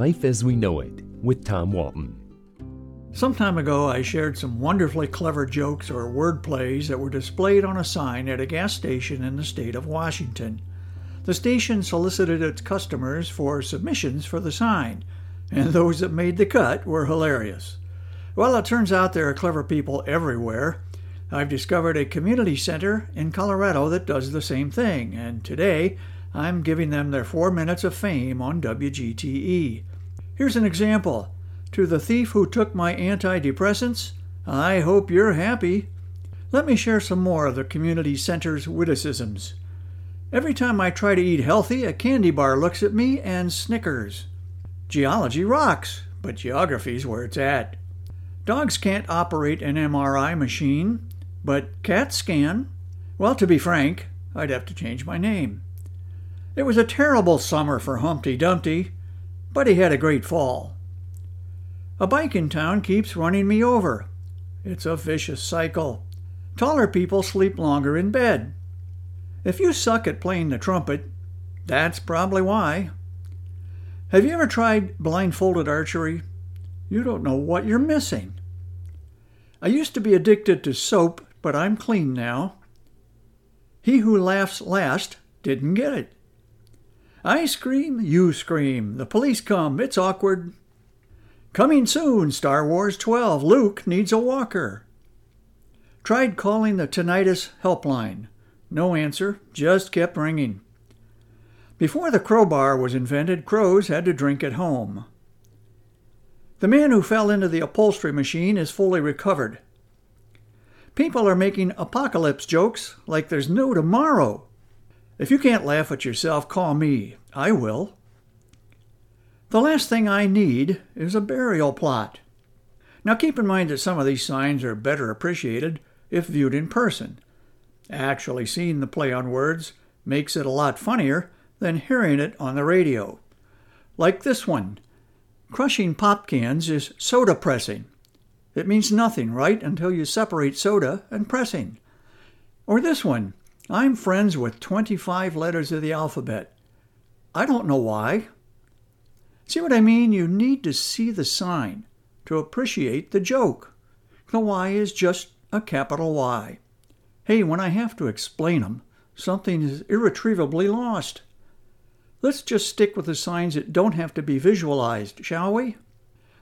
Life as We Know It with Tom Walton. Some time ago, I shared some wonderfully clever jokes or word plays that were displayed on a sign at a gas station in the state of Washington. The station solicited its customers for submissions for the sign, and those that made the cut were hilarious. Well, it turns out there are clever people everywhere. I've discovered a community center in Colorado that does the same thing, and today I'm giving them their four minutes of fame on WGTE. Here's an example. To the thief who took my antidepressants, I hope you're happy. Let me share some more of the community center's witticisms. Every time I try to eat healthy, a candy bar looks at me and snickers. Geology rocks, but geography's where it's at. Dogs can't operate an MRI machine, but cats can. Well, to be frank, I'd have to change my name. It was a terrible summer for Humpty Dumpty, but he had a great fall. A bike in town keeps running me over. It's a vicious cycle. Taller people sleep longer in bed. If you suck at playing the trumpet, that's probably why. Have you ever tried blindfolded archery? You don't know what you're missing. I used to be addicted to soap, but I'm clean now. He who laughs last didn't get it. I scream, you scream. The police come. It's awkward. Coming soon, Star Wars 12. Luke needs a walker. Tried calling the tinnitus helpline. No answer, just kept ringing. Before the crowbar was invented, crows had to drink at home. The man who fell into the upholstery machine is fully recovered. People are making apocalypse jokes like there's no tomorrow. If you can't laugh at yourself, call me. I will. The last thing I need is a burial plot. Now keep in mind that some of these signs are better appreciated if viewed in person. Actually seeing the play on words makes it a lot funnier than hearing it on the radio. Like this one Crushing pop cans is soda pressing. It means nothing, right, until you separate soda and pressing. Or this one I'm friends with 25 letters of the alphabet. I don't know why. See what I mean? You need to see the sign to appreciate the joke. The Y is just a capital Y. Hey, when I have to explain them, something is irretrievably lost. Let's just stick with the signs that don't have to be visualized, shall we?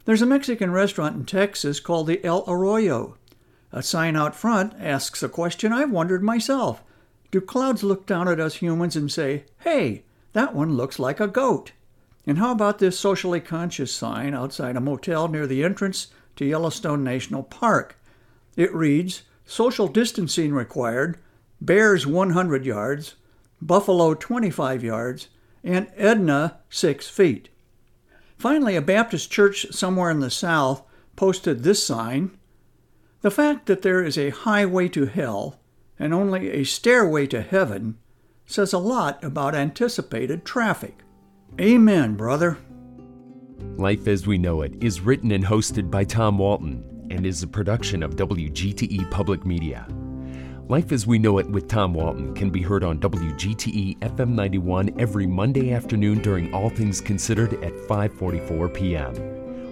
There's a Mexican restaurant in Texas called the El Arroyo. A sign out front asks a question I've wondered myself. Do clouds look down at us humans and say, hey, that one looks like a goat? And how about this socially conscious sign outside a motel near the entrance to Yellowstone National Park? It reads, social distancing required, bears 100 yards, buffalo 25 yards, and Edna 6 feet. Finally, a Baptist church somewhere in the South posted this sign The fact that there is a highway to hell and only a stairway to heaven says a lot about anticipated traffic. Amen, brother. Life as We Know It is written and hosted by Tom Walton and is a production of WGTE Public Media. Life as We Know It with Tom Walton can be heard on WGTE FM 91 every Monday afternoon during All Things Considered at 5:44 p.m.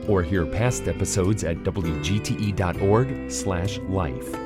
or hear past episodes at wgte.org/life.